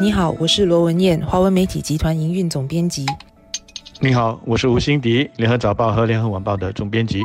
你好，我是罗文艳，华文媒体集团营运总编辑。你好，我是吴欣迪，联合早报和联合晚报的总编辑。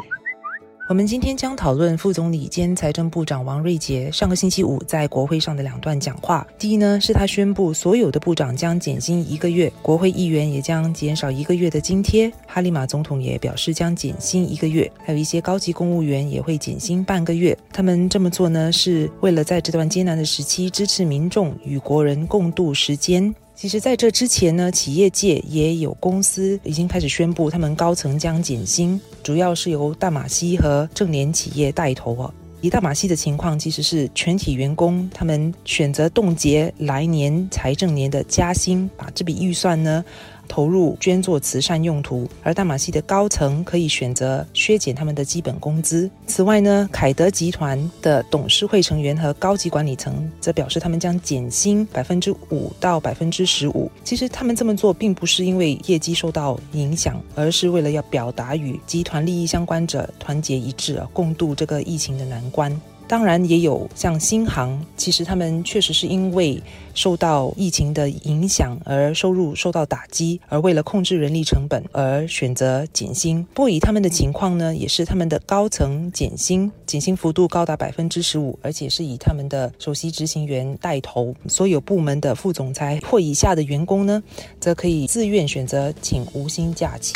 我们今天将讨论副总理兼财政部长王瑞杰上个星期五在国会上的两段讲话。第一呢，是他宣布所有的部长将减薪一个月，国会议员也将减少一个月的津贴。哈利马总统也表示将减薪一个月，还有一些高级公务员也会减薪半个月。他们这么做呢，是为了在这段艰难的时期支持民众与国人共度时间。其实，在这之前呢，企业界也有公司已经开始宣布，他们高层将减薪，主要是由大马西和正联企业带头哦。以大马西的情况，其实是全体员工他们选择冻结来年财政年的加薪，把这笔预算呢。投入捐做慈善用途，而大马戏的高层可以选择削减他们的基本工资。此外呢，凯德集团的董事会成员和高级管理层则表示，他们将减薪百分之五到百分之十五。其实他们这么做并不是因为业绩受到影响，而是为了要表达与集团利益相关者团结一致啊，共度这个疫情的难关。当然也有像新航，其实他们确实是因为受到疫情的影响而收入受到打击，而为了控制人力成本而选择减薪。不过以他们的情况呢，也是他们的高层减薪，减薪幅度高达百分之十五，而且是以他们的首席执行员带头。所有部门的副总裁或以下的员工呢，则可以自愿选择请无薪假期。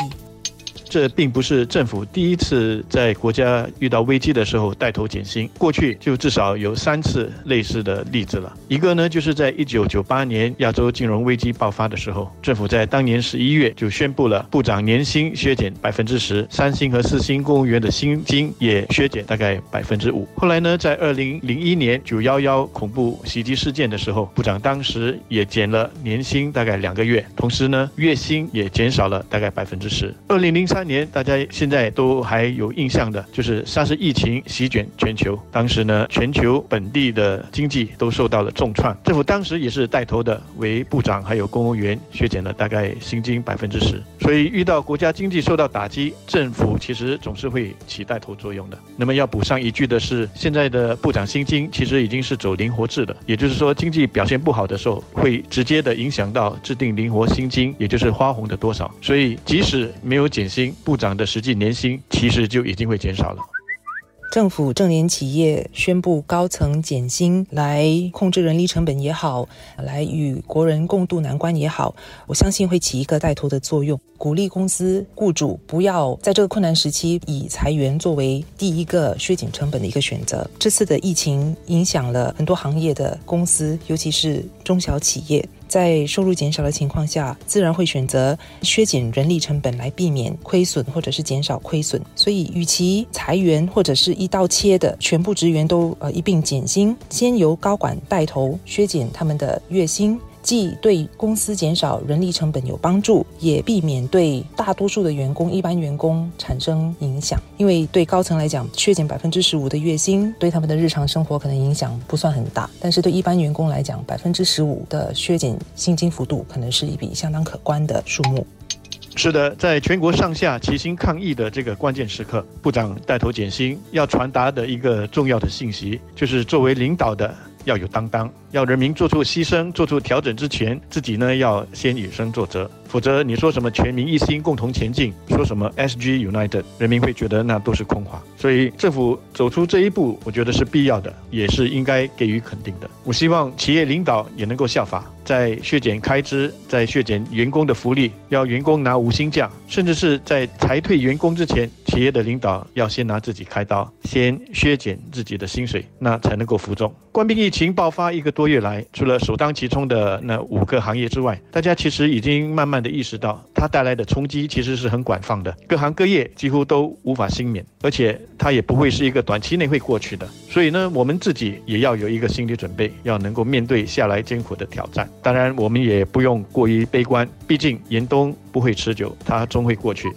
这并不是政府第一次在国家遇到危机的时候带头减薪，过去就至少有三次类似的例子了。一个呢，就是在一九九八年亚洲金融危机爆发的时候，政府在当年十一月就宣布了部长年薪削减百分之十，三星和四星公务员的薪金也削减大概百分之五。后来呢，在二零零一年九幺幺恐怖袭击事件的时候，部长当时也减了年薪大概两个月，同时呢，月薪也减少了大概百分之十。二零零三年，大家现在都还有印象的，就是沙士疫情席卷全球，当时呢，全球本地的经济都受到了重创，政府当时也是带头的，为部长还有公务员削减了大概薪金百分之十。所以遇到国家经济受到打击，政府其实总是会起带头作用的。那么要补上一句的是，现在的部长薪金其实已经是走灵活制的，也就是说，经济表现不好的时候，会直接的影响到制定灵活薪金，也就是花红的多少。所以即使没有减薪。部长的实际年薪其实就已经会减少了。政府正联企业宣布高层减薪，来控制人力成本也好，来与国人共度难关也好，我相信会起一个带头的作用，鼓励公司雇主不要在这个困难时期以裁员作为第一个削减成本的一个选择。这次的疫情影响了很多行业的公司，尤其是中小企业。在收入减少的情况下，自然会选择削减人力成本来避免亏损，或者是减少亏损。所以，与其裁员或者是一刀切的全部职员都呃一并减薪，先由高管带头削减他们的月薪。既对公司减少人力成本有帮助，也避免对大多数的员工、一般员工产生影响。因为对高层来讲，削减百分之十五的月薪，对他们的日常生活可能影响不算很大；但是对一般员工来讲，百分之十五的削减薪金幅度，可能是一笔相当可观的数目。是的，在全国上下齐心抗疫的这个关键时刻，部长带头减薪，要传达的一个重要的信息，就是作为领导的要有担当。要人民做出牺牲、做出调整之前，自己呢要先以身作则，否则你说什么全民一心、共同前进，说什么 SG United，人民会觉得那都是空话。所以政府走出这一步，我觉得是必要的，也是应该给予肯定的。我希望企业领导也能够效法，在削减开支、在削减员工的福利，要员工拿无薪假，甚至是在裁退员工之前，企业的领导要先拿自己开刀，先削减自己的薪水，那才能够服众。官兵疫情爆发一个多。多月来，除了首当其冲的那五个行业之外，大家其实已经慢慢的意识到，它带来的冲击其实是很广泛的，各行各业几乎都无法幸免，而且它也不会是一个短期内会过去的。所以呢，我们自己也要有一个心理准备，要能够面对下来艰苦的挑战。当然，我们也不用过于悲观，毕竟严冬不会持久，它终会过去。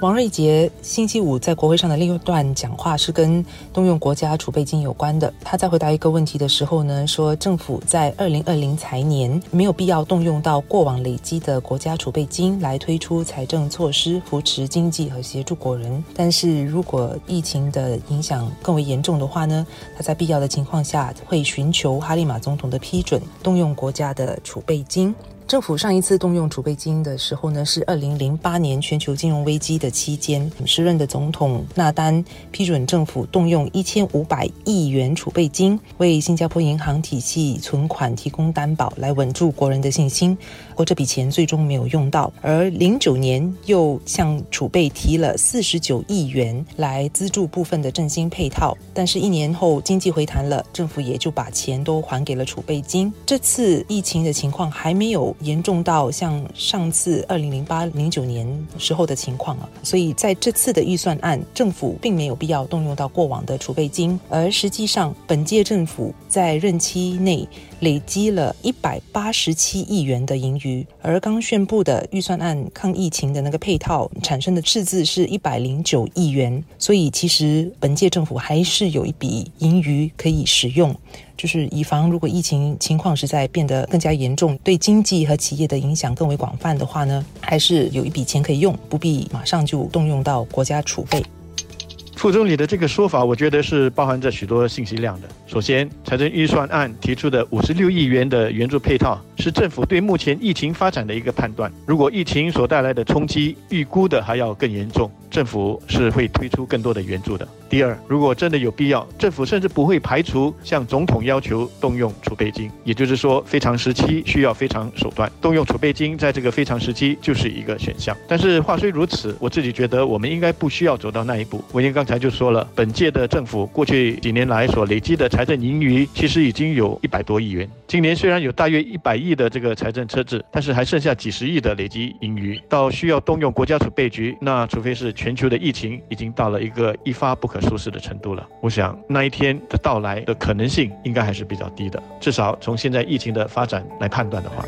王瑞杰星期五在国会上的另一段讲话是跟动用国家储备金有关的。他在回答一个问题的时候呢，说政府在二零二零财年没有必要动用到过往累积的国家储备金来推出财政措施扶持经济和协助国人。但是如果疫情的影响更为严重的话呢，他在必要的情况下会寻求哈利马总统的批准，动用国家的储备金。政府上一次动用储备金的时候呢，是二零零八年全球金融危机的期间，时任的总统纳丹批准政府动用一千五百亿元储备金，为新加坡银行体系存款提供担保，来稳住国人的信心。不过这笔钱最终没有用到，而零九年又向储备提了四十九亿元来资助部分的振兴配套，但是一年后经济回弹了，政府也就把钱都还给了储备金。这次疫情的情况还没有。严重到像上次二零零八零九年时候的情况啊，所以在这次的预算案，政府并没有必要动用到过往的储备金，而实际上本届政府在任期内累积了一百八十七亿元的盈余，而刚宣布的预算案抗疫情的那个配套产生的赤字是一百零九亿元，所以其实本届政府还是有一笔盈余可以使用。就是以防如果疫情情况实在变得更加严重，对经济和企业的影响更为广泛的话呢，还是有一笔钱可以用，不必马上就动用到国家储备。副总理的这个说法，我觉得是包含着许多信息量的。首先，财政预算案提出的五十六亿元的援助配套，是政府对目前疫情发展的一个判断。如果疫情所带来的冲击预估的还要更严重。政府是会推出更多的援助的。第二，如果真的有必要，政府甚至不会排除向总统要求动用储备金，也就是说，非常时期需要非常手段，动用储备金，在这个非常时期就是一个选项。但是话虽如此，我自己觉得我们应该不需要走到那一步。文英刚才就说了，本届的政府过去几年来所累积的财政盈余，其实已经有一百多亿元。今年虽然有大约一百亿的这个财政车字，但是还剩下几十亿的累积盈余，到需要动用国家储备局，那除非是。全球的疫情已经到了一个一发不可收拾的程度了。我想那一天的到来的可能性应该还是比较低的，至少从现在疫情的发展来判断的话。